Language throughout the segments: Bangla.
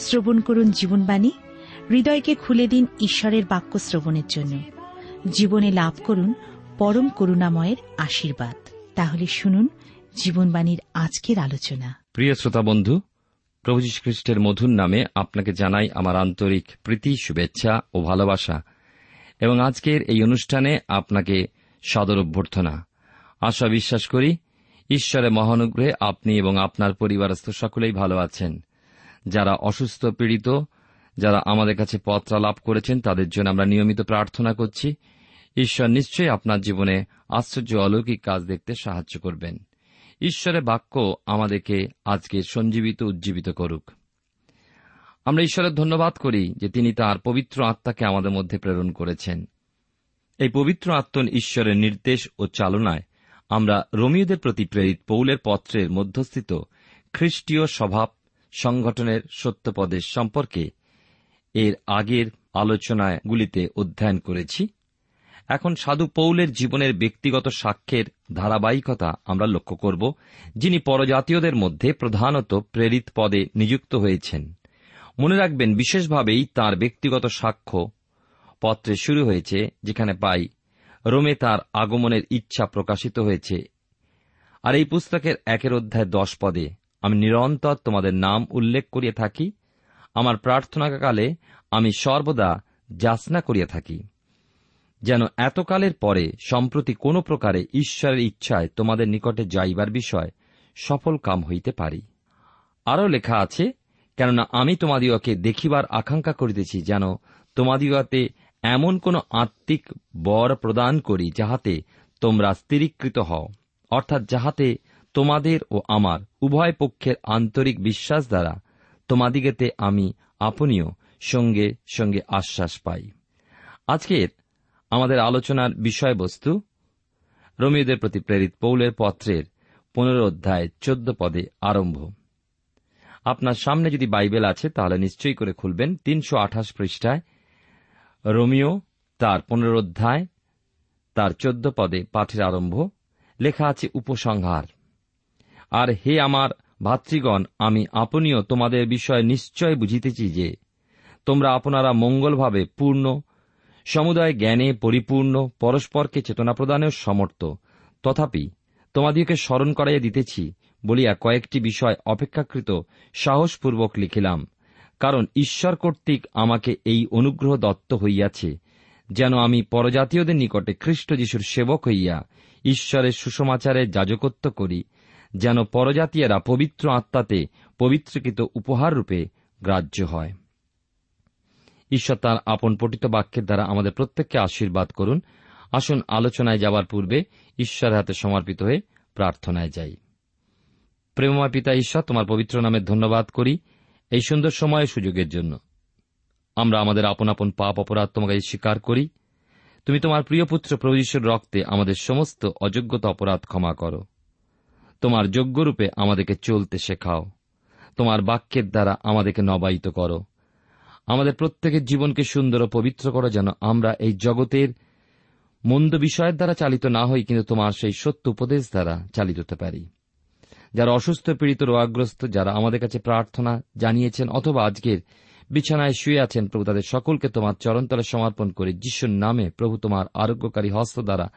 শ্রবণ করুন জীবনবাণী। হৃদয়কে খুলে দিন ঈশ্বরের বাক্য শ্রবণের জন্য। জীবনে লাভ করুন পরম করুণাময়ের আশীর্বাদ। তাহলে শুনুন জীবনবাণীর আজকের আলোচনা। প্রিয় শ্রোতা বন্ধু, প্রভু খ্রিস্টের মধুর নামে আপনাকে জানাই আমার আন্তরিক প্রীতি, শুভেচ্ছা ও ভালোবাসা। এবং আজকের এই অনুষ্ঠানে আপনাকে সদর অভ্যর্থনা। আশা বিশ্বাস করি, ঈশ্বরের মহানুগ্রহে আপনি এবং আপনার পরিবারস্থ সকলেই ভালো আছেন। যারা অসুস্থ, পীড়িত, যারা আমাদের কাছে পত্রা লাভ করেছেন, তাদের জন্য আমরা নিয়মিত প্রার্থনা করছি। ঈশ্বর নিশ্চয়ই আপনার জীবনে আশ্চর্য, অলৌকিক কাজ দেখতে সাহায্য করবেন। ঈশ্বরের বাক্য আমাদেরকে আজকে সঞ্জীবিত, উজ্জীবিত করুক। আমরা ঈশ্বরের ধন্যবাদ করি যে তিনি তার পবিত্র আত্মাকে আমাদের মধ্যে প্রেরণ করেছেন। এই পবিত্র আত্মন ঈশ্বরের নির্দেশ ও চালনায় আমরা রোমিওদের প্রতি প্রেরিত পৌলের পত্রের মধ্যস্থিত খ্রিস্টীয় স্বভাব সংগঠনের সত্যপদের সম্পর্কে এর আগের আলোচনাগুলিতে অধ্যয়ন করেছি। এখন সাধু পৌলের জীবনের ব্যক্তিগত সাক্ষ্যের ধারাবাহিকতা আমরা লক্ষ্য করব, যিনি পরজাতীয়দের মধ্যে প্রধানত প্রেরিত পদে নিযুক্ত হয়েছেন। মনে রাখবেন, বিশেষভাবেই তার ব্যক্তিগত সাক্ষ্য পত্রে শুরু হয়েছে, যেখানে পাই, রোমে তার আগমনের ইচ্ছা প্রকাশিত হয়েছে। আর এই পুস্তকের একের অধ্যায় দশ পদে আমি নিরন্তর তোমাদের নাম উল্লেখ করিয়া থাকি, আমার প্রার্থনাকালে আমি সর্বদা যাচনা করিয়া থাকি। যেন এতকালের পরে সম্প্রতি কোন প্রকারে ঈশ্বরের ইচ্ছায় তোমাদের নিকটে যাইবার বিষয় সফল কাম হইতে পারি। আরও লেখা আছে, কেননা আমি তোমাদিওকে দেখিবার আকাঙ্ক্ষা করিতেছি যেন তোমাদিওতে এমন কোন আত্মিক বর প্রদান করি যাহাতে তোমরা স্থিরীকৃত হও, অর্থাৎ যাহাতে তোমাদের ও আমার উভয় পক্ষের আন্তরিক বিশ্বাস দ্বারা তোমাদিগেতে আমি আপনিও সঙ্গে সঙ্গে আশ্বাস পাই। আজকের আমাদের আলোচনার বিষয়বস্তু রোমিওদের প্রতি প্রেরিত পৌলের পত্রের পনেরো অধ্যায় চোদ্দ পদে আরম্ভ। আপনার সামনে যদি বাইবেল আছে, তাহলে নিশ্চয়ই করে খুলবেন। তিনশো আঠাশ পৃষ্ঠায় রোমিও তার পনেরো অধ্যায়, তার চোদ্দ পদে পাঠের আরম্ভ। লেখা আছে উপসংহার। আর হে আমার ভাতৃগণ, আমি আপনিও তোমাদের বিষয়ে নিশ্চয় বুঝিতেছি যে, তোমরা আপনারা মঙ্গলভাবে পূর্ণ, সমুদায় জ্ঞানে পরিপূর্ণ, পরস্পরকে চেতনা প্রদানেও সমর্থ। তথাপি তোমাদিওকে স্মরণ করাইয়া দিতেছি বলিয়া কয়েকটি বিষয় অপেক্ষাকৃত সাহসপূর্বক লিখিলাম, কারণ ঈশ্বর কর্তৃক আমাকে এই অনুগ্রহ দত্ত হইয়াছে, যেন আমি পরজাতীয়দের নিকটে খ্রিস্ট যিশুর সেবক হইয়া ঈশ্বরের সুসমাচারের যাজকত্ব করি যেন পরজাতীয়রা পবিত্র আত্মাতে পবিত্রকৃত উপহাররূপে গ্রাহ্য হয়। ঈশ্বর তাঁর আপন পঠিত বাক্যের দ্বারা আমাদের প্রত্যেককে আশীর্বাদ করুন। আসুন আলোচনায় যাবার পূর্বে ঈশ্বরের হাতে সমর্পিত হয়ে প্রার্থনায় যাই। প্রেমময় পিতা ঈশ্বর, তোমার পবিত্র নামে ধন্যবাদ করি এই সুন্দর সময় সুযোগের জন্য। আমরা আমাদের আপন আপন পাপ অপরাধ তোমাকে স্বীকার করি। তুমি তোমার প্রিয় পুত্র প্রভুশ্বর রক্তে আমাদের সমস্ত অযোগ্যতা অপরাধ ক্ষমা করো। তোমার যোগ্যরূপে আমাদেরকে চলতে শেখাও। তোমার বাক্যের দ্বারা আমাদেরকে নবায়িত করো। আমাদের প্রত্যেকের জীবনকে সুন্দর ও পবিত্র করো যেন আমরা এই জগতের মন্দ বিষয়ের দ্বারা চালিত না হই, কিন্তু তোমার সেই সত্য উপদেশ দ্বারা চালিত হতে পারি। যারা অসুস্থ, পীড়িত, রোগাগ্রস্ত, যারা আমাদের কাছে প্রার্থনা জানিয়েছেন, অথবা আজকের বিছানায় শুয়ে আছেন প্রভু। তাদের সকলকে তোমার চরণতলে সমর্পণ করে। যিশুর নামে প্রভু তোমার আরোগ্যকারী হস্ত দ্বারা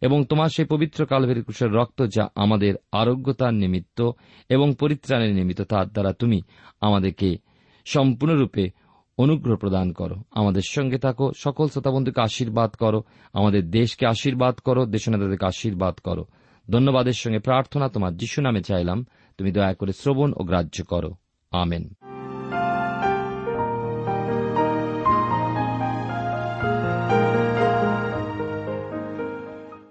এবং তোমার সেই পবিত্র কালভের কুশের রক্ত যা আমাদের আরোগ্যতার নিমিত্ত এবং পরিত্রাণের নিমিত্ত, তার দ্বারা তুমি আমাদেরকে সম্পূর্ণরূপে অনুগ্রহ প্রদান করো। আমাদের সঙ্গে থাকো, সকল শ্রোতাবন্ধুকে আশীর্বাদ করো, আমাদের দেশকে আশীর্বাদ করো, দেশনেতাদেরকে আশীর্বাদ করো। ধন্যবাদের সঙ্গে প্রার্থনা তোমার যিশু নামে চাইলাম। তুমি দয়া করে শ্রবণ ও গ্রাহ্য করো। আমেন।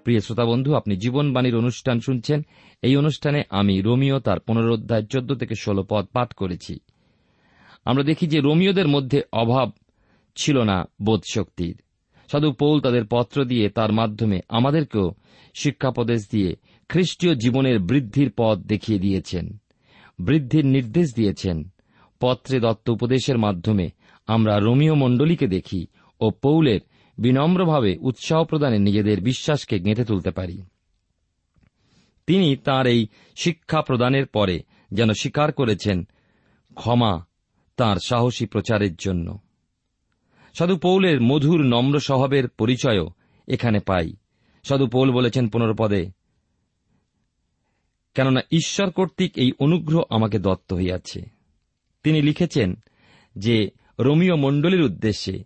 প্রিয় শ্রোতা বন্ধু আপনি জীবনবাণীর অনুষ্ঠান শুনছেন। এই অনুষ্ঠানে আমি, রোমিও, তার পনেরো অধ্যায় চোদ্দ থেকে ষোলো পদ পাঠ করেছি। আমরা দেখি যে রোমিওদের মধ্যে অভাব ছিল না বোধশক্তির। সাধু পৌল তাদের পত্র দিয়ে তার মাধ্যমে আমাদেরকেও শিক্ষাপদেশ দিয়ে খ্রিস্টীয় জীবনের বৃদ্ধির পথ দেখিয়ে দিয়েছেন, বৃদ্ধির নির্দেশ দিয়েছেন। পত্রে দত্ত উপদেশের মাধ্যমে আমরা রোমিও মণ্ডলীকে দেখি ও পৌলের বিনম্রভাবে উৎসাহ প্রদানে নিজেদের বিশ্বাসকে গেঁথে তুলতে পারি। তিনি তার এই শিক্ষা প্রদানের পরে যেন স্বীকার করেছেন, ক্ষমা তার সাহসী প্রচারের জন্য। সাধু পৌলের মধুর নম্র স্বভাবের পরিচয়ও এখানে পাই। সাধু পৌল বলেছেন পদে কেননা ঈশ্বর কর্তৃক এই অনুগ্রহ আমাকে দত্ত হইয়াছে। তিনি লিখেছেন যে রোমিও মণ্ডলীর উদ্দেশ্যে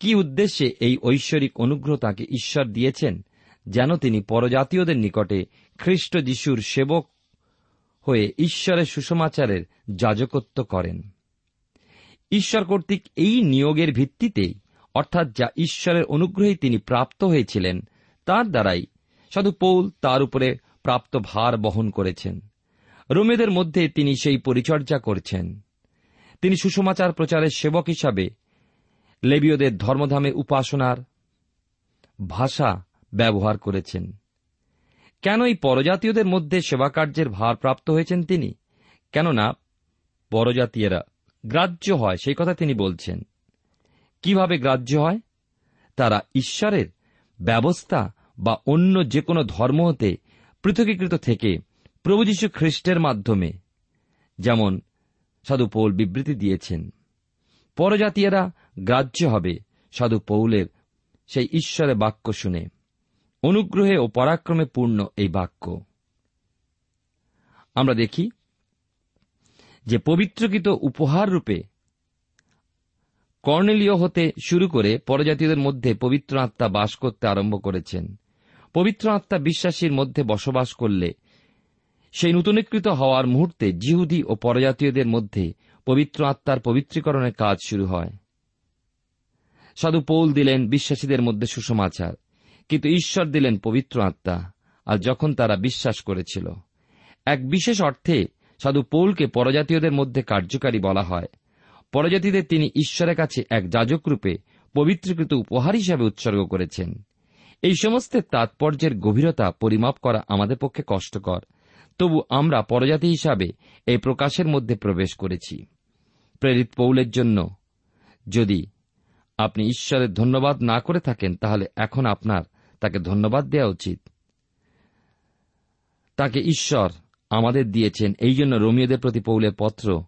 কি উদ্দেশ্যে এই ঐশ্বরিক অনুগ্রহ তাকে ঈশ্বর দিয়েছেন? যেন তিনি পরজাতীয়দের নিকটে খ্রিস্ট যিশুর সেবক হয়ে ঈশ্বরের সুষমাচারের যাজকত্ব করেন। ঈশ্বর কর্তৃক এই নিয়োগের ভিত্তিতেই অর্থাৎ যা ঈশ্বরের অনুগ্রহে তিনি প্রাপ্ত হয়েছিলেন, তার দ্বারাই সাধু পৌল তার উপরে প্রাপ্ত ভার বহন করেছেন। রোমেদের মধ্যে তিনি সেই পরিচর্যা করছেন। তিনি সুষমাচার প্রচারের সেবক হিসাবে লেবীয়দের ধর্মধামে উপাসনার ভাষা ব্যবহার করেছেন। কেন এই পরজাতীয়দের মধ্যে সেবাকার্যের ভারপ্রাপ্ত হয়েছেন তিনি? কেননা পরজাতীয়রা গ্রাহ্য হয়, সেই কথা তিনি বলছেন। কীভাবে গ্রাহ্য হয়? তারা ঈশ্বরের ব্যবস্থা বা অন্য যে কোনো ধর্ম হতে পৃথকীকৃত থেকে প্রভু যীশু খ্রিস্টের মাধ্যমে, যেমন সাধু বিবৃতি দিয়েছেন। পরজাতীয়রা গ্রাহ্য হবে, সাধু পৌলের সেই ঈশ্বরের বাক্য শুনে। অনুগ্রহে ও পরাক্রমে পূর্ণ এই বাক্য। আমরা দেখি যে পবিত্রকৃত উপহার রূপে কর্নেলীয় হতে শুরু করে পরজাতীয়দের মধ্যে পবিত্র আত্মা বাস করতে আরম্ভ করেছেন। পবিত্র আত্মা বিশ্বাসীর মধ্যে বসবাস করলে সেই নূতনীকৃত হওয়ার মুহূর্তে জিহুদি ও পরজাতীয়দের মধ্যে পবিত্র আত্মার পবিত্রীকরণের কাজ শুরু হয়। সাধু পৌল দিলেন বিশ্বাসীদের মধ্যে সুসমাচার, কিন্তু ঈশ্বর দিলেন পবিত্র আত্মা, আর যখন তারা বিশ্বাস করেছিল। এক বিশেষ অর্থে, সাধু পৌলকে পরজাতীয়দের মধ্যে কার্যকারী বলা হয়। পরজাতিদের তিনি ঈশ্বরের কাছে এক যাজক রূপে পবিত্রকৃত উপহার হিসাবে উৎসর্গ করেছেন। এই সমস্ত তাৎপর্যের গভীরতা পরিমাপ করা আমাদের পক্ষে কষ্টকর। তবু আমরা পরজাতি হিসাবে এই প্রকাশের মধ্যে প্রবেশ করেছি। প্রেরিত পৌলের জন্য যদি আপনি ঈশ্বরের ধন্যবাদ না করে থাকেন, তাহলে এখন আপনার তাকে ধন্যবাদ দেওয়া উচিত। তাকে ঈশ্বর আমাদের দিয়েছেন, এই জন্য রোমিওদের প্রতি পৌলের পত্র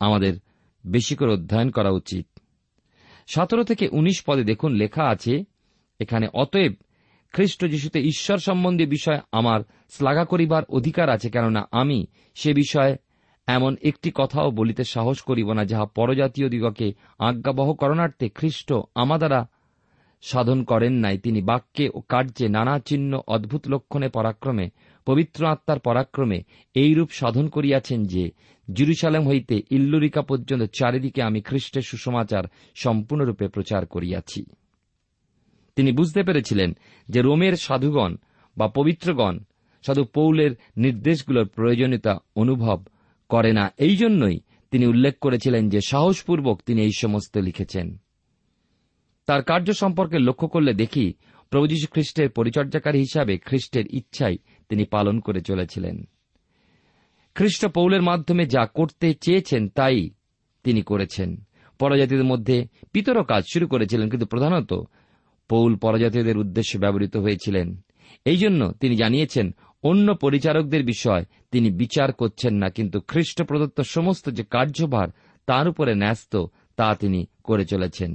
আমাদের বেশি করে অধ্যয়ন করা উচিত। সতেরো থেকে উনিশ পদে দেখুন, লেখা আছে, এখানে, অতএব খ্রিস্ট যিশুতে ঈশ্বর সম্বন্ধে বিষয় আমার শ্লাঘা করিবার অধিকার আছে, কেননা আমি সে বিষয়ে এমন একটি কথাও বলিতে সাহস করিব না যাহা পরজাতীয় দিগকে আজ্ঞাবহ করণার্থে খ্রিস্ট আমা দ্বারা সাধন করেন নাই। তিনি বাক্যে ও কার্যে নানা চিহ্ন অদ্ভুত লক্ষণে পরাক্রমে, পবিত্র আত্মার পরাক্রমে এইরূপ সাধন করিয়াছেন যে, জুরুসালেম হইতে ইল্লুরিকা পর্যন্ত চারিদিকে আমি খ্রিস্টের সুসমাচার সম্পূর্ণরূপে প্রচার করিয়াছি। তিনি বুঝতে পেরেছিলেন যে রোমের সাধুগণ বা পবিত্রগণ, সাধু পৌলের নির্দেশগুলোর প্রয়োজনীয়তা, অনুভব করে না। এই জন্যই তিনি উল্লেখ করেছিলেন যে সাহসপূর্বক তিনি এই সমস্ত লিখেছেন। তার কার্য সম্পর্কে লক্ষ্য করলে দেখি প্রভু খ্রিস্টের পরিচর্যাকারী হিসাবে খ্রিস্টের ইচ্ছাই তিনি পালন করে চলেছিলেন। খ্রিস্ট পৌলের মাধ্যমে যা করতে চেয়েছেন তাই তিনি করেছেন। পরজাতিদের মধ্যে পিতর কাজ শুরু করেছিলেন, কিন্তু প্রধানত পৌল পরজাতীয়দের উদ্দেশ্যে ব্যবহৃত হয়েছিলেন। এই জন্য তিনি জানিয়েছেন অন্য পরিচারকদের বিষয় তিনি বিচার করছেন না, কিন্তু খ্রিস্ট প্রদত্ত সমস্ত যে কার্যভার তার উপরে ন্যস্ত, তা তিনি করে চলেছেন।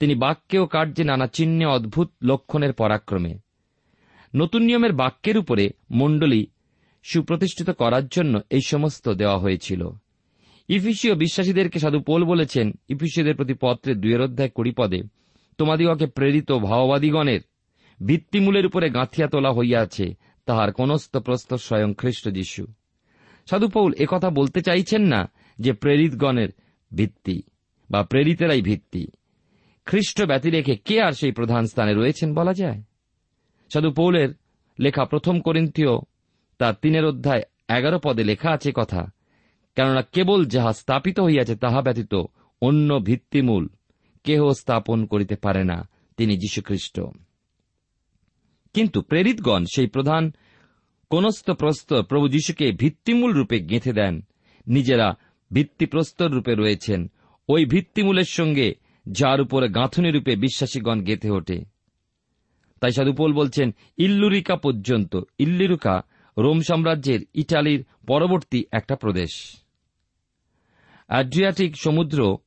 তিনি বাক্যে ও কার্যে নানা চিহ্নে অদ্ভুত লক্ষণের পরাক্রমে। নতুন নিয়মের বাক্যের উপরে মণ্ডলী সুপ্রতিষ্ঠিত করার জন্য এই সমস্ত দেওয়া হয়েছিল। ইফিসীয় বিশ্বাসীদেরকে সাধু পোল বলেছেন, ইফিসীয়দের প্রতি পত্রে দুয়ের অধ্যায় কুড়ি পদে, তোমাদিগকে প্রেরিত ভাওবাদীগণের ভিত্তিমূলের উপরে গাঁথিয়া তোলা হইয়াছে তাহার কোনস্ত প্রস্ত স্বয়ং খ্রিস্ট যীশু। সাধু পৌল একথা বলতে চাইছেন না যে প্রেরিতগণের ভিত্তি বা প্রেরিতেরাই ভিত্তি। খ্রিস্ট ব্যতি রেখে কে আর সেই প্রধান স্থানে রয়েছেন বলা যায়? সাধু পৌলের লেখা প্রথম করিন্থীয় তার তিনের অধ্যায় এগারো পদে লেখা আছে কথা, কেননা কেবল যাহা স্থাপিত হইয়াছে তাহা ব্যতীত অন্য ভিত্তিমূল কেহ স্থাপন করিতে পারে না তিনি যীশুখ্রিস্ট। কিন্তু প্রেরিতগণ সেই প্রধান কোনস্থ প্রস্তর প্রভু যীশুকে ভিত্তিমূল রূপে গেঁথে দেন। নিজেরা ভিত্তিপ্রস্তর রূপে রয়েছেন। ওই ভিত্তিমূলের সঙ্গে যার উপরে গাঁথনি রূপে বিশ্বাসীগণ গেঁথে ওঠে। তাই সাধুপোল বলছেন, ইল্লুরিকা পর্যন্ত, ইল্লিরুকা রোম সাম্রাজ্যের ইটালির পরবর্তী একটা প্রদেশ। অ্যাড্রিয়াটিক সমুদ্র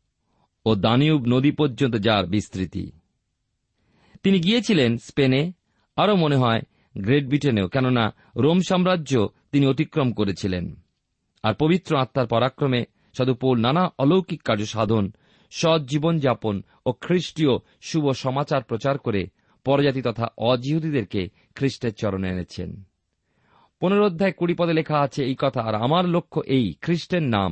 ও দানিউব নদী পর্যন্ত যার বিস্তৃতি। তিনি গিয়েছিলেন স্পেনে আরও মনে হয়, গ্রেট ব্রিটেনেও, কেননা রোম সাম্রাজ্য তিনি অতিক্রম করেছিলেন। আর পবিত্র আত্মার পরাক্রমে সাধুপৌল নানা অলৌকিক কার্য সাধন, সৎ জীবনযাপন ও খ্রিস্টীয় শুভ সমাচার প্রচার করে পরজাতি তথা অজিহুদীদেরকে খ্রিস্টের চরণে এনেছেন। পনেরো অধ্যায় কুড়ি পদে লেখা আছে এই কথা, আর আমার লক্ষ্য এই, খ্রিস্টের নাম,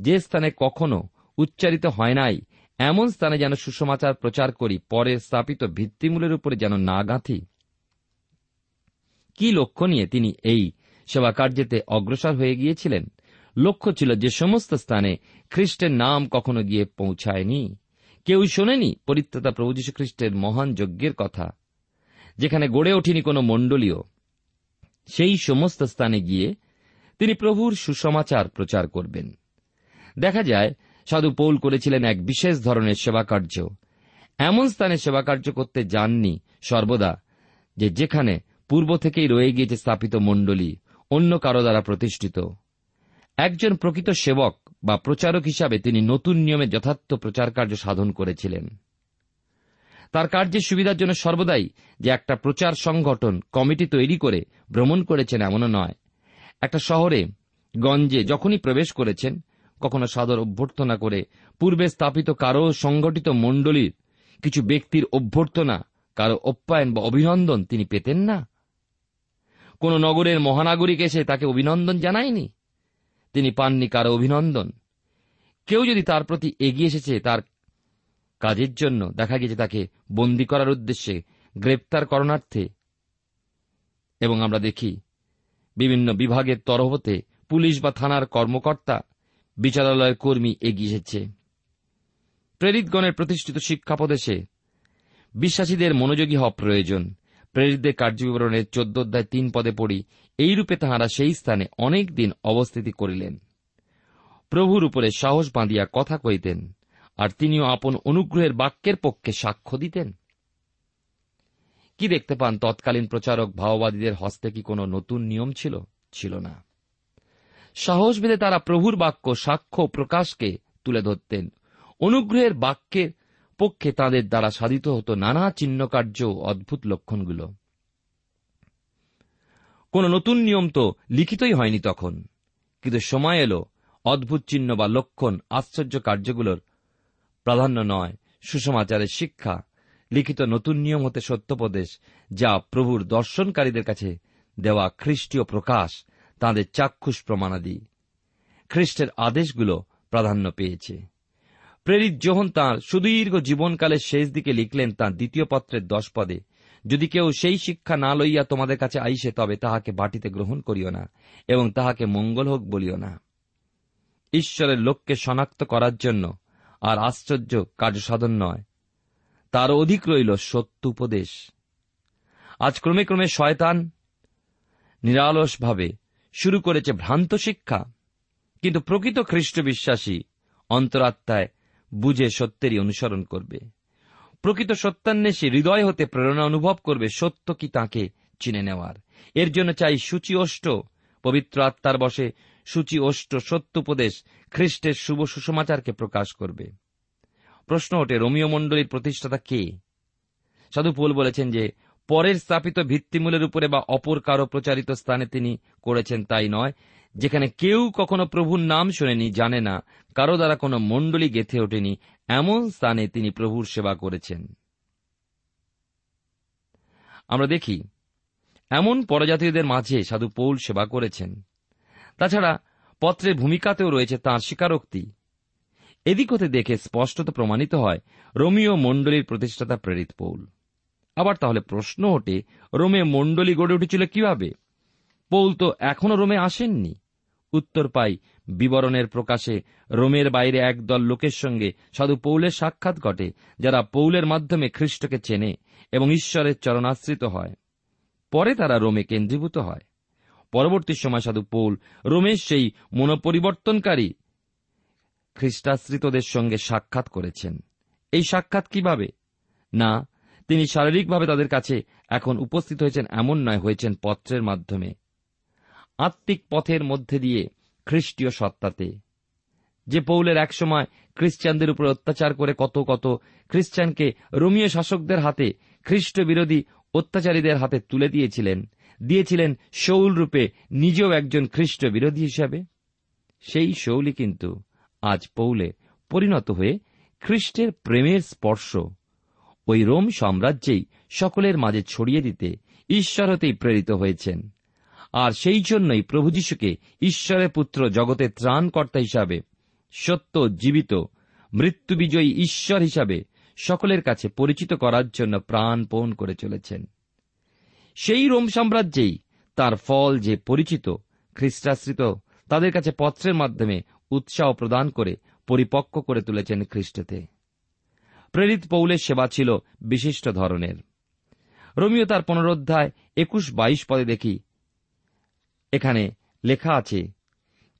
যে স্থানে কখনো উচ্চারিত হয় নাই, এমন স্থানে যেন সুসমাচার প্রচার করি, পরে স্থাপিত ভিত্তিমূলের উপরে যেন না গাঁথি। কি লক্ষ্য নিয়ে তিনি এই সেবা কার্যেতে অগ্রসর হয়ে গিয়েছিলেন? লক্ষ্য ছিল যে সমস্ত স্থানে খ্রিস্টের নাম কখনো গিয়ে পৌঁছায়নি। কেউ শোনেনি পরিত্রাতা প্রভু যীশু খ্রিস্টের মহান যজ্ঞের কথা, যেখানে গড়ে ওঠেনি কোনো মণ্ডলীয় সেই সমস্ত স্থানে গিয়ে তিনি প্রভুর সুসমাচার প্রচার করবেন। দেখা যায়, সাধু পৌল করেছিলেন এক বিশেষ ধরনের সেবাকার্য। এমন স্থানে সেবাকার্য করতে যাননি সর্বদা, যে যেখানে পূর্ব থেকেই রয়ে গিয়েছে স্থাপিত মণ্ডলী, অন্য কারও দ্বারা প্রতিষ্ঠিত। একজন প্রকৃত সেবক বা প্রচারক হিসাবে তিনি নতুন নিয়মে যথার্থ প্রচার কার্য সাধন করেছিলেন। তার কার্যের সুবিধার জন্য সর্বদাই যে একটা প্রচার সংগঠন, কমিটি তৈরি করে ভ্রমণ করেছেন এমনও নয়। একটা শহরে, গঞ্জে যখনই প্রবেশ করেছেন, কখনো সাদর অভ্যর্থনা করে পূর্বে স্থাপিত কারও সংগঠিত মণ্ডলীর কিছু ব্যক্তির অভ্যর্থনা, কারও অপ্যায়ন বা অভিনন্দন তিনি পেতেন না? কোন নগরের মহানাগরিক এসে তাকে অভিনন্দন জানায়নি? তিনি পাননি কারও অভিনন্দন। কেউ যদি তার প্রতি এগিয়ে এসেছে তার কাজের জন্য, দেখা গেছে তাকে বন্দি করার উদ্দেশ্যে গ্রেপ্তার করণার্থে। এবং আমরা দেখি, বিভিন্ন বিভাগের তরফ হতে পুলিশ বা থানার কর্মকর্তা, বিচারালয়ের কর্মী এগিয়ে এসেছে। প্রেরিতগণের প্রতিষ্ঠিত শিক্ষাপদেশে বিশ্বাসীদের মনোযোগী হওয়া প্রয়োজন। প্রেরিতদের কার্যবিবরণের চোদ্দ অধ্যায় তিন পদে পড়ি, এইরূপে তাহারা সেই স্থানে অনেক দিন অবস্থিতি করিলেন। প্রভুর উপরে সাহস বাঁধিয়া কথা কইতেন আর তিনিও আপন অনুগ্রহের বাক্যের পক্ষে সাক্ষ্য দিতেন। কি দেখতে পান তৎকালীন প্রচারক ভাওবাদীদের হস্তে কি কোনো নতুন নিয়ম ছিল? ছিল না। সাহস বেঁধে তারা প্রভুর বাক্য, সাক্ষ্য প্রকাশকে তুলে ধরতেন। অনুগ্রহের বাক্যের পক্ষে তাদের দ্বারা সাধিত হতো নানা চিহ্নকার্য অদ্ভুত লক্ষণগুলো। কোন নতুন নিয়ম তো লিখিতই হয়নি তখন, কিন্তু সময় এলো, অদ্ভুত চিহ্ন বা লক্ষণ, আশ্চর্য কার্যগুলোর প্রাধান্য নয়, সুসমাচারের শিক্ষা, লিখিত নতুন নিয়ম হতে সত্যপদেশ, যা প্রভুর দর্শনকারীদের কাছে দেওয়া খ্রিস্টীয় প্রকাশ, তাঁদের চাক্ষুষ প্রমাণাদি। খ্রিস্টের আদেশগুলো প্রাধান্য পেয়েছে। প্রেরিত যোহন তাঁর সুদীর্ঘ জীবনকালের শেষ দিকে লিখলেন তাঁর দ্বিতীয় পত্রের দশ পদে, যদি কেউ সেই শিক্ষা না লইয়া তোমাদের কাছে আইসে, তবে তাহাকে বাটিতে গ্রহণ করিও না এবং তাহাকে মঙ্গল হোক বলিও না। ঈশ্বরের লোককে শনাক্ত করার জন্য আর আশ্চর্য কার্যসাধন নয়। তার অধিক রইল সত্য উপদেশ। আজ ক্রমে ক্রমে শয়তান নিরালসভাবে শুরু করেছে ভ্রান্ত শিক্ষা। কিন্তু প্রকৃত খ্রিস্ট বিশ্বাসী অন্তরাত্মায় বুঝে সত্যেরই অনুসরণ করবে। প্রকৃত সত্যান্বেষী হৃদয় হতে প্রেরণা অনুভব করবে সত্য কি তাকে চিনে নেওয়ার। এর জন্য চাই সূচি অষ্ট, পবিত্র আত্মার বসে সূচি অষ্ট সত্য উপদেশ খ্রিস্টের শুভ সুসমাচারকে প্রকাশ করবে। প্রশ্ন ওঠে রোমিও মণ্ডলীর প্রতিষ্ঠাতা কে? সাধু পোল বলেছেন যে, পরের স্থাপিত ভিত্তিমূলের উপরে বা অপর কারও প্রচারিত স্থানে তিনি করেছেন তাই নয় যেখানে কেউ কখনো প্রভুর নাম শোনেনি, জানে না। কারও দ্বারা কোনো মণ্ডলী গেথে ওঠেনি, এমন স্থানে তিনি প্রভুর সেবা করেছেন। আমরা দেখি, এমন পরজাতীয়দের মাঝে সাধু পৌল সেবা করেছেন। তাছাড়া পত্রের ভূমিকাতেও রয়েছে তাঁর স্বীকারোক্তি। এদিক হতে দেখে স্পষ্টত প্রমাণিত হয় রোমিও মণ্ডলীর প্রতিষ্ঠাতা প্রেরিত পৌল। আবার তাহলে প্রশ্ন ওঠে, রোমে মণ্ডলী গড়ে উঠেছিল কীভাবে? পৌল তো এখনও রোমে আসেননি। উত্তর পাই, বিবরণের প্রকাশে রোমের বাইরে একদল লোকের সঙ্গে সাধু পৌলের সাক্ষাৎ ঘটে, যারা পৌলের মাধ্যমে খ্রিস্টকে চেনে এবং ঈশ্বরের চরণাশ্রিত হয়। পরে তারা রোমে কেন্দ্রীভূত হয়। পরবর্তী সময় সাধু পৌল রোমের সেই মনোপরিবর্তনকারী খ্রিস্টাশ্রিতদের সঙ্গে সাক্ষাৎ করেছেন। এই সাক্ষাৎ কীভাবে? না, তিনি শারীরিকভাবে তাদের কাছে এখন উপস্থিত হয়েছেন এমন নয়, হয়েছেন পত্রের মাধ্যমে। আত্মিক পথের মধ্যে দিয়ে খ্রিস্টীয় সত্তাতে। যে পৌলের একসময় খ্রিস্টানদের উপর অত্যাচার করে কত কত খ্রিস্টানকে রোমীয় শাসকদের হাতে খ্রিস্ট বিরোধী অত্যাচারীদের হাতে তুলে দিয়েছিলেন দিয়েছিলেন শৌল রূপে নিজেও একজন খ্রিস্ট বিরোধী হিসাবে। সেই শৌলই কিন্তু আজ পৌলে পরিণত হয়ে খ্রিস্টের প্রেমের স্পর্শ ওই রোম সাম্রাজ্যেই সকলের মাঝে ছড়িয়ে দিতে ঈশ্বর হতেই প্রেরিত হয়েছেন। আর সেই জন্যই প্রভু যীশুকে ঈশ্বরের পুত্র জগতের ত্রাণকর্তা হিসাবে, সত্য, জীবিত মৃত্যুবিজয়ী ঈশ্বর হিসাবে সকলের কাছে পরিচিত করার জন্য প্রাণপণ করে চলেছেন। সেই রোম সাম্রাজ্যেই তার ফল যে পরিচিত, খ্রিস্টাশ্রিত, তাদের কাছে পত্রের মাধ্যমে উৎসাহ প্রদান করে পরিপক্ক করে তুলেছেন খ্রিস্টতে। প্রেরিত পৌলের সেবা ছিল বিশিষ্ট ধরনের। রোমিও তার পুনরোধ্যায় একুশ বাইশ পদে দেখি এখানে লেখা আছে,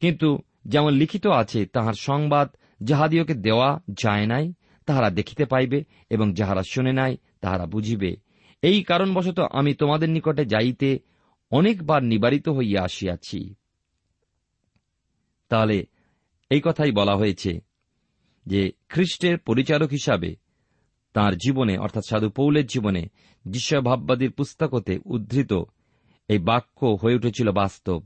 কিন্তু যেমন লিখিত আছে, তাহার সংবাদ যাহাদিওকে দেওয়া যায় নাই, তাহারা দেখিতে পাইবে এবং যাহারা শুনে নাই, তাহারা বুঝিবে। এই কারণবশত আমি তোমাদের নিকটে যাইতে অনেকবার নিবারিত হইয়া আসিয়াছি। তাহলে এই কথাই বলা হয়েছে যে খ্রিস্টের পরিচারক হিসাবে তার জীবনে, অর্থাৎ সাধু পৌলের জীবনে যিশয় ভাববাদীর পুস্তকতে উদ্ধৃত এই বাক্য হয়ে উঠেছিল বাস্তব।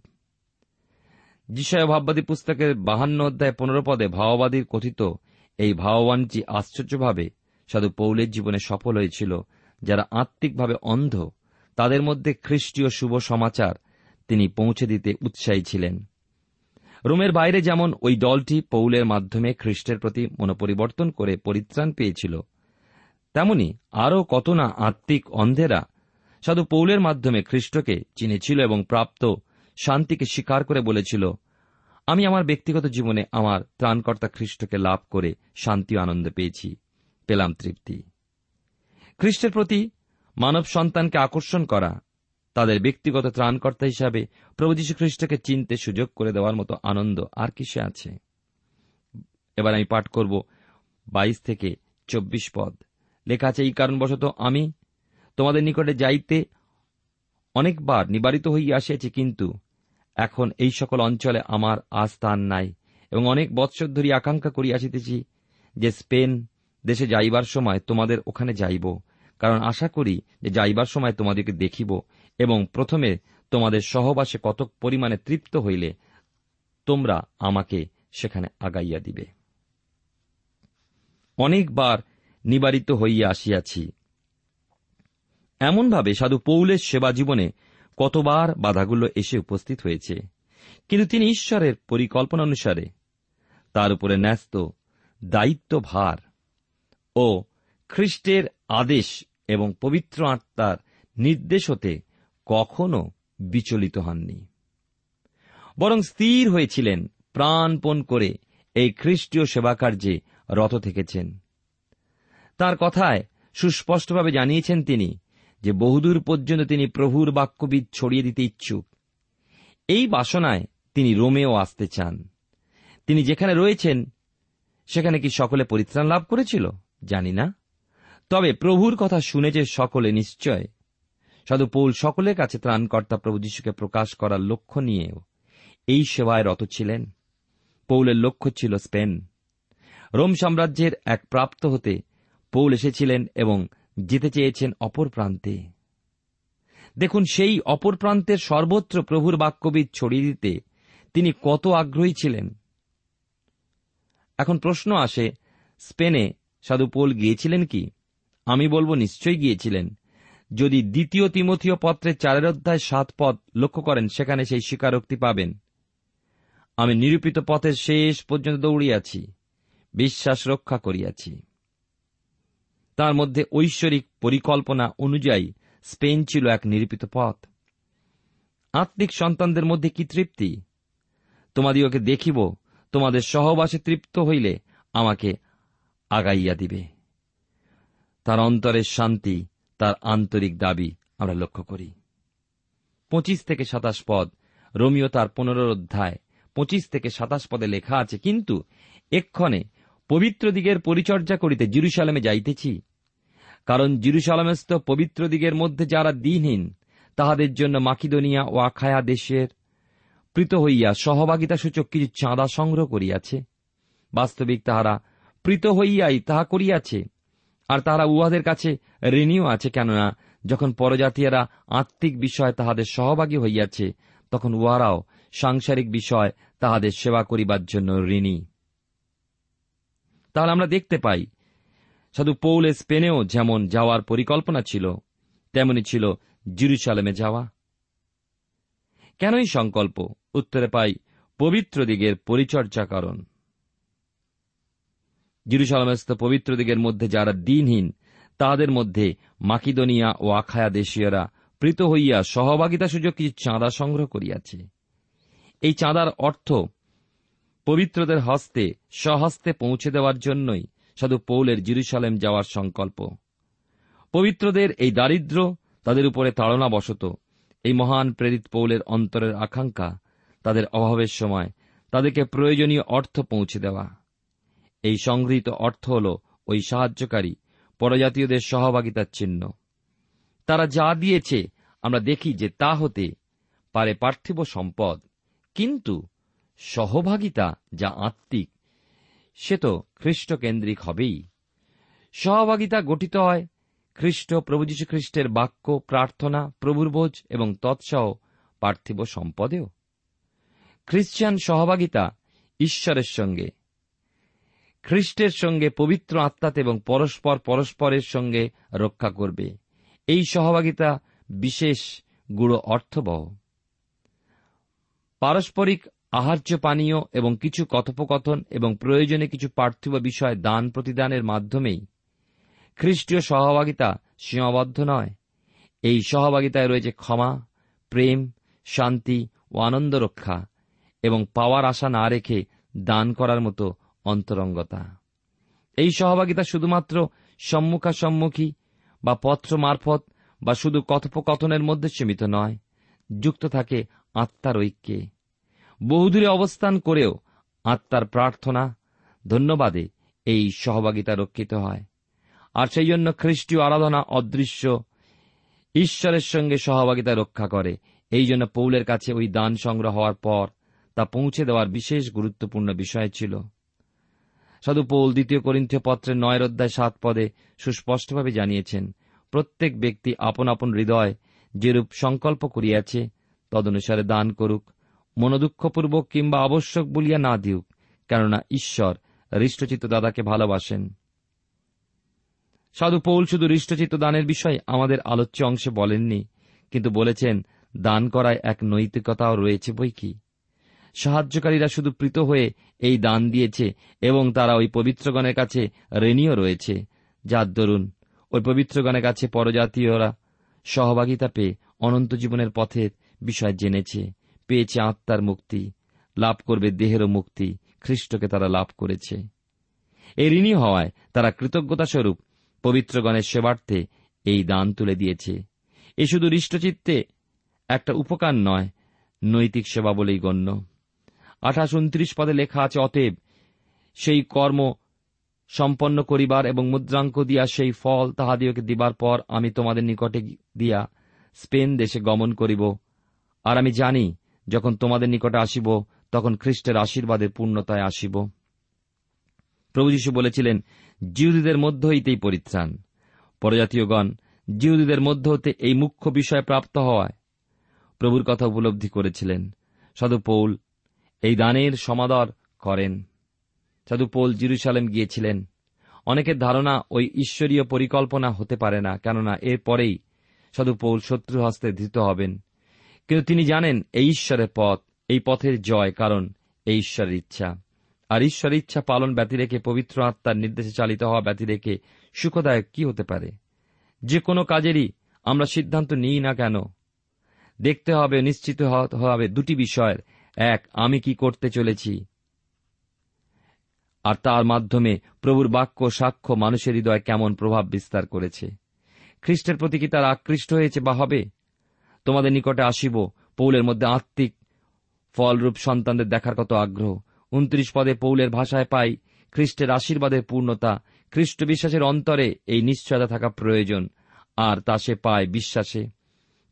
যিশয় ভাববাদী পুস্তকের বাহান্ন অধ্যায় পনেরো পদে ভাওবাদীর কথিত এই ভাববানটি আশ্চর্যভাবে সাধু পৌলের জীবনে সফল হয়েছিল, যারা আত্মিকভাবে অন্ধ, তাদের মধ্যে খ্রিস্টীয় শুভ সমাচার তিনি পৌঁছে দিতে উৎসাহী ছিলেন। রোমের বাইরে যেমন ওই দলটি পৌলের মাধ্যমে খ্রিস্টের প্রতি মনোপরিবর্তন করে পরিত্রাণ পেয়েছিল, তেমনি আরও কত না আত্মিক অন্ধেরা সাধু পৌলের মাধ্যমে খ্রিস্টকে চিনেছিল এবং প্রাপ্ত শান্তিকে স্বীকার করে বলেছিল, আমি আমার ব্যক্তিগত জীবনে আমার ত্রাণকর্তা খ্রিস্টকে লাভ করে শান্তি আনন্দ পেয়েছি। পেলাম তৃপ্তি। খ্রিস্টের প্রতি মানব সন্তানকে আকর্ষণ করা, তাদের ব্যক্তিগত ত্রাণকর্তা হিসাবে প্রভু যীশু খ্রিস্টকে চিনতে সুযোগ করে দেওয়ার মতো আনন্দ আর কিসে আছে? এবার আমি পাঠ করব বাইশ থেকে চব্বিশ পদ। লেখা আছে, এই কারণবশত আমি তোমাদের নিকটে যাইতে অনেকবার নিবারিত হইয়া আসিয়াছি, কিন্তু এখন এই সকল অঞ্চলে আমার আস্থান নাই, এবং অনেক বৎসর ধরি আকাঙ্ক্ষা করিয়া আসিতেছি যে স্পেন দেশে যাইবার সময় তোমাদের ওখানে যাইব, কারণ আশা করি যে যাইবার সময় তোমাদেরকে দেখিব, এবং প্রথমে তোমাদের সহবাসে কত পরিমাণে তৃপ্ত হইলে তোমরা আমাকে সেখানে আগাইয়া দিবে। অনেকবার নিবারিত হইয়া আসিয়াছি। এমনভাবে সাধু পৌলের সেবা জীবনে কতবার বাধাগুলো এসে উপস্থিত হয়েছে। কিন্তু তিনি ঈশ্বরের পরিকল্পনা অনুসারে তার উপরে ন্যস্ত দায়িত্ব ভার ও খ্রিস্টের আদেশ এবং পবিত্র আত্মার নির্দেশ হতে কখনো বিচলিত হননি। বরং স্থির হয়েছিলেন প্রাণপণ করে এই খ্রিস্টীয় সেবাকার্যে রত থেকেছেন। তার কথায় সুস্পষ্টভাবে জানিয়েছেন তিনি যে বহুদূর পর্যন্ত তিনি প্রভুর বাক্যবিদ ছড়িয়ে দিতে ইচ্ছুক। এই বাসনায় তিনি রোমেও আসতে চান। তিনি যেখানে রয়েছেন, সেখানে কি সকলে পরিত্রাণ লাভ করেছিল? জানি না। তবে প্রভুর কথা শুনে যে সকলে নিশ্চয় সাধু পৌল সকলের কাছে ত্রাণকর্তা প্রভু যীশুকে প্রকাশ করার লক্ষ্য নিয়েও এই সেবায় রত ছিলেন। পৌলের লক্ষ্য ছিল স্পেন। রোম সাম্রাজ্যের এক প্রাপ্ত হতে পৌল এসেছিলেন এবং যেতে চেয়েছেন অপর প্রান্তে। দেখুন, সেই অপর প্রান্তের সর্বত্র প্রভুর বাক্যবিদ ছড়িয়ে দিতে তিনি কত আগ্রহী ছিলেন। এখন প্রশ্ন আসে, স্পেনে সাধু পোল গিয়েছিলেন কি? আমি বলব নিশ্চয়ই গিয়েছিলেন। যদি দ্বিতীয় তিমথীয় পত্রের চারের অধ্যায় সাত পদ লক্ষ্য করেন, সেখানে সেই স্বীকারোক্তি পাবেন। আমি নিরূপিত পথের শেষ পর্যন্ত দৌড়িয়াছি, বিশ্বাস রক্ষা করিয়াছি। তার মধ্যে ঐশ্বরিক পরিকল্পনা অনুযায়ী স্পেন ছিল এক নিরূপিত পথ। আত্মিক সন্তানদের মধ্যে কি তৃপ্তি? তোমাদিওকে দেখিব, তোমাদের সহবাসে তৃপ্ত হইলে আমাকে আগাইয়া দিবে। তার অন্তরের শান্তি, তার আন্তরিক দাবি আমরা লক্ষ্য করি। পঁচিশ থেকে সাতাশ পদ, রোমিও তার পনেরো অধ্যায়, পঁচিশ থেকে সাতাশ পদে লেখা আছে, কিন্তু এক্ষণে পবিত্র দিগের পরিচর্যা করিতে জিরুসালামে যাইতেছি। কারণ জিরুসালামেস্ত পবিত্র দিগের মধ্যে যারা দিনহীন, তাহাদের জন্য মাকিদোনিয়া ও আখায়া দেশের প্রীত হইয়া সহভাগিতা সূচক কিছু চাঁদা সংগ্রহ করিয়াছে। বাস্তবিক তাহারা প্রীত হইয়াই তাহা করিয়াছে, আর তাহারা উহাদের কাছে ঋণীও আছে কেননা, যখন পরজাতীয়রা আত্মিক বিষয় তাহাদের সহভাগী হইয়াছে, তখন উহারাও সাংসারিক বিষয় তাহাদের সেবা করিবার জন্য ঋণী। তাহলে আমরা দেখতে পাই। সাধু পৌলে স্পেনেও যেমন যাওয়ার পরিকল্পনা ছিল, তেমনি ছিল জিরুসালেমে যাওয়া। কেনই সংকল্প? উত্তরে পাই, পবিত্র দিগের পরিচর্যা কারণ। জিরুসালামস্থ পবিত্র দিগের মধ্যে যারা দিনহীন, তাদের মধ্যে মাকিদনিয়া ও আখায়া দেশীয়রা প্রীত হইয়া সহভাগিতা সুযোগ কিছু চাঁদা সংগ্রহ করিয়াছে। এই চাঁদার অর্থ পবিত্রদের হস্তে, স্বহস্তে পৌঁছে দেওয়ার জন্যই সাধু পৌলের জিরুসালেম যাওয়ার সংকল্প। পবিত্রদের এই দারিদ্র তাদের উপরে তাড়না বশত এই মহান প্রেরিত পৌলের অন্তরের আকাঙ্ক্ষা তাদের অভাবের সময় তাদেরকে প্রয়োজনীয় অর্থ পৌঁছে দেওয়া। এই সংগৃহীত অর্থ হল ওই সাহায্যকারী, পরজাতীয়দের সহভাগিতার চিহ্ন। তারা যা দিয়েছে, আমরা দেখি যে তা হতে পারে পার্থিব সম্পদ, কিন্তু সহভাগিতা যা আত্মিক, সে তো খ্রিস্টকেন্দ্রিক হবেই। সহভাগিতা গঠিত হয় খ্রিস্ট প্রভু যীশু খ্রিস্টের বাক্য, প্রার্থনা, প্রভুর বোঝ এবং তৎসহ পার্থিব সম্পদেও। খ্রিস্টান সহভাগিতা ঈশ্বরের সঙ্গে। খ্রিস্টের সঙ্গে পবিত্র আত্মাতে এবং পরস্পর পরস্পরের সঙ্গে রক্ষা করবে। এই সহভাগিতা বিশেষ গুড়ো অর্থবহ। পারস্পরিক আহার্য পানীয় এবং কিছু কথোপকথন এবং প্রয়োজনে কিছু পার্থিব বিষয় দান প্রতিদানের মাধ্যমেই। খ্রিস্টীয় সহভাগিতা সীমাবদ্ধ নয়। এই সহভাগিতায় রয়েছে ক্ষমা, প্রেম, শান্তি ও আনন্দ রক্ষা এবং পাওয়ার আশা না রেখে দান করার মতো অন্তরঙ্গতা। এই সহভাগিতা শুধুমাত্র সম্মুখাসম্মুখী বা পত্র মারফত বা শুধু কথোপকথনের মধ্যে সীমিত নয়, যুক্ত থাকে আত্মার ঐক্যে। বহুদূরে অবস্থান করেও আত্মার প্রার্থনা, ধন্যবাদে এই সহভাগিতা রক্ষিত হয়। আর সেই জন্য খ্রিস্টীয় আরাধনা অদৃশ্য, ঈশ্বরের সঙ্গে সহভাগিতা রক্ষা করে। এই জন্য পৌলের কাছে ওই দান সংগ্রহ হওয়ার পর তা পৌঁছে দেওয়ার বিশেষ গুরুত্বপূর্ণ বিষয় ছিল। সাধু পৌল দ্বিতীয় করিন্থীয় পত্রের নয়ের অধ্যায় সাত পদে সুস্পষ্টভাবে জানিয়েছেন, প্রত্যেক ব্যক্তি আপন আপন হৃদয় যেরূপ সংকল্প করিয়াছে, তদনুসারে দান করুক। মনোদুঃখপূর্বক কিংবা আবশ্যক বলিয়া না দিউক, কেননা ঈশ্বর হৃষ্টচিত্ত দাদাকে ভালোবাসেন। সাধু পৌল শুধু হৃষ্টচিত্ত দানের বিষয়ে আমাদের আলোচ্য অংশে বলেননি, কিন্তু বলেছেন, দান করায় এক নৈতিকতাও রয়েছে বই কি? সাহায্যকারীরা শুধু প্রীত হয়ে এই দান দিয়েছে এবং তারা ওই পবিত্রগণের কাছে ঋণীয় রয়েছে। যার দরুন, ওই পবিত্রগণের কাছে পরজাতীয়রা সহভাগিতা পেয়ে অনন্ত জীবনের পথের বিষয় জেনেছে। পেয়েছে আত্মার মুক্তি, লাভ করবে দেহেরও মুক্তি, খ্রিস্টকে তারা লাভ করেছে। এই ঋণী হওয়ায় তারা কৃতজ্ঞতাস্বরূপ পবিত্রগণের সেবার্থে এই দান তুলে দিয়েছে। এ শুধু হৃষ্টচিত্তে একটা উপকার নয়, নৈতিক সেবা বলেই গণ্য। আঠাশ উনত্রিশ পদে লেখা আছে, অতএব সেই কর্ম সম্পন্ন করিবার এবং মুদ্রাঙ্ক দিয়া সেই ফল তাহাদিওকে দিবার পর আমি তোমাদের নিকটে দিয়া স্পেন দেশে গমন করিব। আর আমি জানি যখন তোমাদের নিকটে আসিব, তখন খ্রিস্টের আশীর্বাদের পূর্ণতায় আসিব। প্রভু যীশু বলেছিলেন, জিহুদীদের মধ্য হইতেই পরিত্রাণ। পরজাতীয়গণ, জিহুদীদের মধ্য হতে এই মুখ্য বিষয় প্রাপ্ত হওয়ায়। প্রভুর কথা উপলব্ধি করেছিলেন। সাধু পৌল এই দানের সমাদর করেন। সাধু পৌল জিরুসালেম গিয়েছিলেন। অনেকের ধারণা ওই ঈশ্বরীয় পরিকল্পনা হতে পারে না, কেননা এরপরেই সাধু পৌল শত্রু হস্তে ধৃত হবেন। কিন্তু তিনি জানেন এই ঈশ্বরের পথ, এই পথের জয়, কারণ এই ঈশ্বরের ইচ্ছা। আর ঈশ্বরের ইচ্ছা পালন ব্যতি রেখে পবিত্র আত্মার নির্দেশে চালিত হওয়া ব্যতি রেখে সুখদায়ক কি হতে পারে? যে কোনো কাজেরই আমরা সিদ্ধান্ত নিই না কেন? দেখতে হবে, নিশ্চিত হবে দুটি বিষয়ের। এক, আমি কি করতে চলেছি? আর তার মাধ্যমে প্রভুর বাক্য সাক্ষ্য মানুষের হৃদয় কেমন প্রভাব বিস্তার করেছে? খ্রিস্টের প্রতি কি তার আকৃষ্ট হয়েছে বা হবে? তোমাদের নিকটে আসিব। পৌলের মধ্যে আত্মিক ফলরূপ সন্তানদের দেখার কত আগ্রহ। উনত্রিশ পদে পৌলের ভাষায় পাই, খ্রিস্টের আশীর্বাদের পূর্ণতা, খ্রিস্ট বিশ্বাসের অন্তরে এই নিশ্চয়তা থাকা প্রয়োজন, আর তা সে পায় বিশ্বাসে।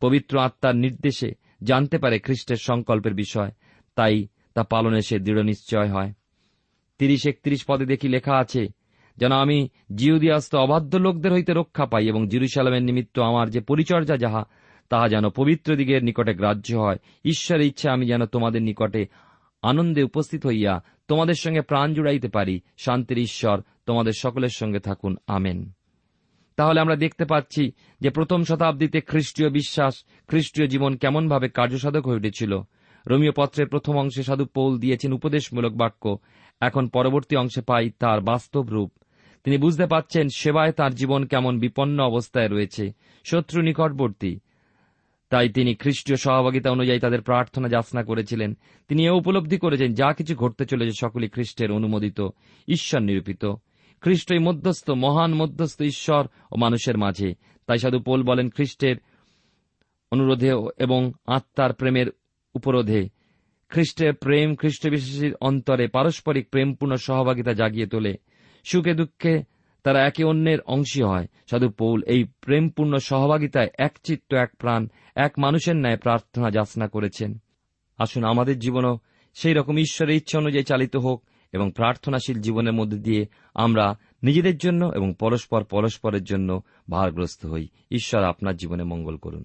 পবিত্র আত্মার নির্দেশে জানতে পারে খ্রিস্টের সংকল্পের বিষয়, তাই তা পালনে সে দৃঢ় নিশ্চয় হয়। তিরিশ একত্রিশ পদে দেখি লেখা আছে, যেন আমি জিউদিয়াস্ত অবাধ্য লোকদের হইতে রক্ষা পাই এবং জিরুসালামের নিমিত্ত আমার যে পরিচর্যা যাহা তাহা যেন পবিত্র দিগের নিকটে গ্রাহ্য হয়। ঈশ্বরের ইচ্ছা, আমি যেন তোমাদের নিকটে আনন্দে উপস্থিত হইয়া তোমাদের সঙ্গে প্রাণ জুড়াইতে পারি। শান্তির ঈশ্বর, তোমাদের সকলের সঙ্গে থাকুন। আমেন। তাহলে আমরা দেখতে পাচ্ছি যে প্রথম শতাব্দীতে খ্রিস্টীয় বিশ্বাস, খ্রিস্টীয় জীবন কেমনভাবে কার্যসাধক হয়ে উঠেছিল। রোমিও পত্রের প্রথম অংশে সাধু পৌল দিয়েছেন উপদেশমূলক বাক্য, এখন পরবর্তী অংশে পাই তার বাস্তব রূপ। তিনি বুঝতে পাচ্ছেন সেবায় তার জীবন কেমন বিপন্ন অবস্থায় রয়েছে, শত্রু নিকটবর্তী। তাই তিনি খ্রিস্টীয় সহভাগিতা অনুযায়ী তাদের প্রার্থনা যাচনা করেছিলেন। তিনি এ উপলব্ধি করেছেন, যা কিছু ঘটতে চলেছে সকলই খ্রিস্টের অনুমোদিত, ঈশ্বর নিরূপিত। খ্রিস্টই মধ্যস্থ, মহান মধ্যস্থ ঈশ্বর ও মানুষের মাঝে। তাই সাধু পোল বলেন, খ্রিস্টের অনুরোধে এবং আত্মার প্রেমের উপরোধে। খ্রিস্টের প্রেম খ্রিস্ট বিশ্বাসীর অন্তরে পারস্পরিক প্রেমপূর্ণ সহভাগিতা জাগিয়ে তোলে। সুখে দুঃখে তারা একে অন্যের অংশী হয়। সাধু পৌল এই প্রেমপূর্ণ সহভাগিতায় এক চিত্ত, এক প্রাণ, এক মানুষের ন্যায় প্রার্থনা যাচনা করেছেন। আসুন, আমাদের জীবনও সেই রকম ঈশ্বরের ইচ্ছা অনুযায়ী চালিত হোক এবং প্রার্থনাশীল জীবনের মধ্যে দিয়ে আমরা নিজেদের জন্য এবং পরস্পর পরস্পরের জন্য ভারগ্রস্ত হই। ঈশ্বর আপনার জীবনে মঙ্গল করুন।